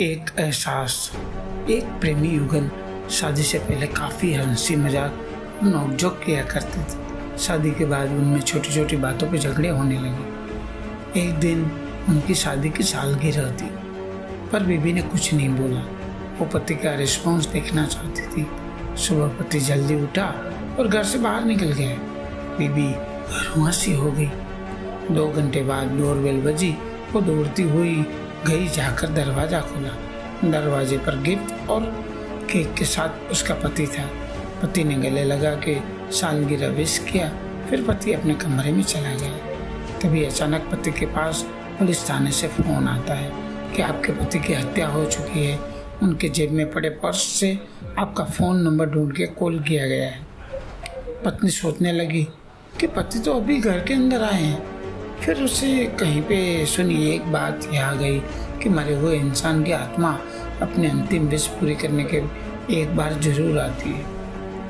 एक एहसास, एक प्रेमी युगल शादी से पहले काफ़ी हँसी मज़ाक नोकझोंक किया करते थे। शादी के बाद उनमें छोटी छोटी बातों पे झगड़े होने लगे। एक दिन उनकी शादी की सालगिरह थी, पर बीबी ने कुछ नहीं बोला। वो पति का रिस्पॉन्स देखना चाहती थी। सुबह पति जल्दी उठा और घर से बाहर निकल गया बीबी सी हो गई। दो घंटे बाद डोरबेल बजी वो दौड़ती हुई गई जाकर दरवाज़ा खोला। दरवाजे पर गिफ्ट और केक के साथ उसका पति था। पति ने गले लगा के सालगिरह विश किया, फिर पति अपने कमरे में चला गया। तभी अचानक पति के पास पुलिस थाने से फ़ोन आता है कि आपके पति की हत्या हो चुकी है। उनके जेब में पड़े पर्स से आपका फ़ोन नंबर ढूंढ के कॉल किया गया है। पत्नी सोचने लगी कि पति तो अभी घर के अंदर आए हैं। फिर उसे कहीं पे सुनी एक बात यहाँ गई कि मरे हुए इंसान की आत्मा अपने अंतिम विश पूरी करने के एक बार ज़रूर आती है।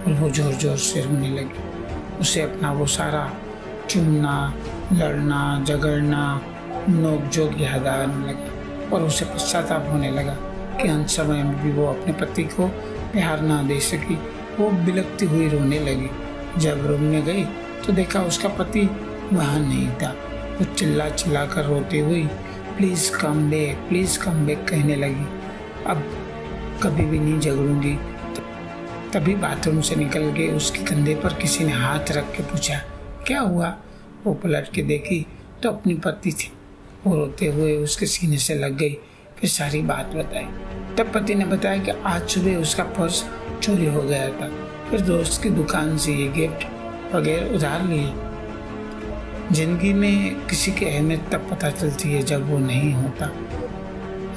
और वो ज़ोर ज़ोर से रोने लगी। उसे अपना वो सारा चुनना, लड़ना, झगड़ना नोक जोक याद आने लगा और उसे पश्चाताप होने लगा कि अंत समय में भी वो अपने पति को प्यार ना दे सकी। वो बिलकती हुई रोने लगी। जब रोने गई तो देखा उसका पति वहाँ नहीं था। वो चिल्ला चिल्ला कर रोती हुई please come back please come back कहने लगी। अब कभी भी नहीं झगड़ूँगी तभी बाथरूम से निकल के उसके कंधे पर किसी ने हाथ रख के पूछा, क्या हुआ? वो पलट के देखी तो अपनी पति थी। वो रोते हुए उसके सीने से लग गई, फिर सारी बात बताई। तब पति ने बताया कि आज सुबह उसका पर्स चोरी हो गया था। फिर दोस्त की दुकान से ये गिफ्ट वगैरह उधार लिए। ज़िंदगी में किसी की अहमियत तब पता चलती है जब वो नहीं होता।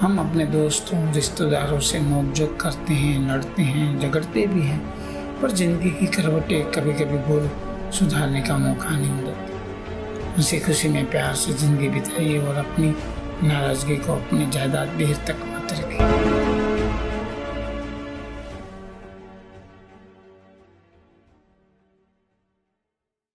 हम अपने दोस्तों, रिश्तेदारों से नोकझोंक करते हैं, लड़ते हैं, झगड़ते भी हैं, पर ज़िंदगी की करवटें कभी कभी भूल सुधारने का मौका नहीं देती। हँसी खुशी में प्यार से ज़िंदगी बिताइए और अपनी नाराज़गी को अपने ज़्यादा देर तक मत रखिए।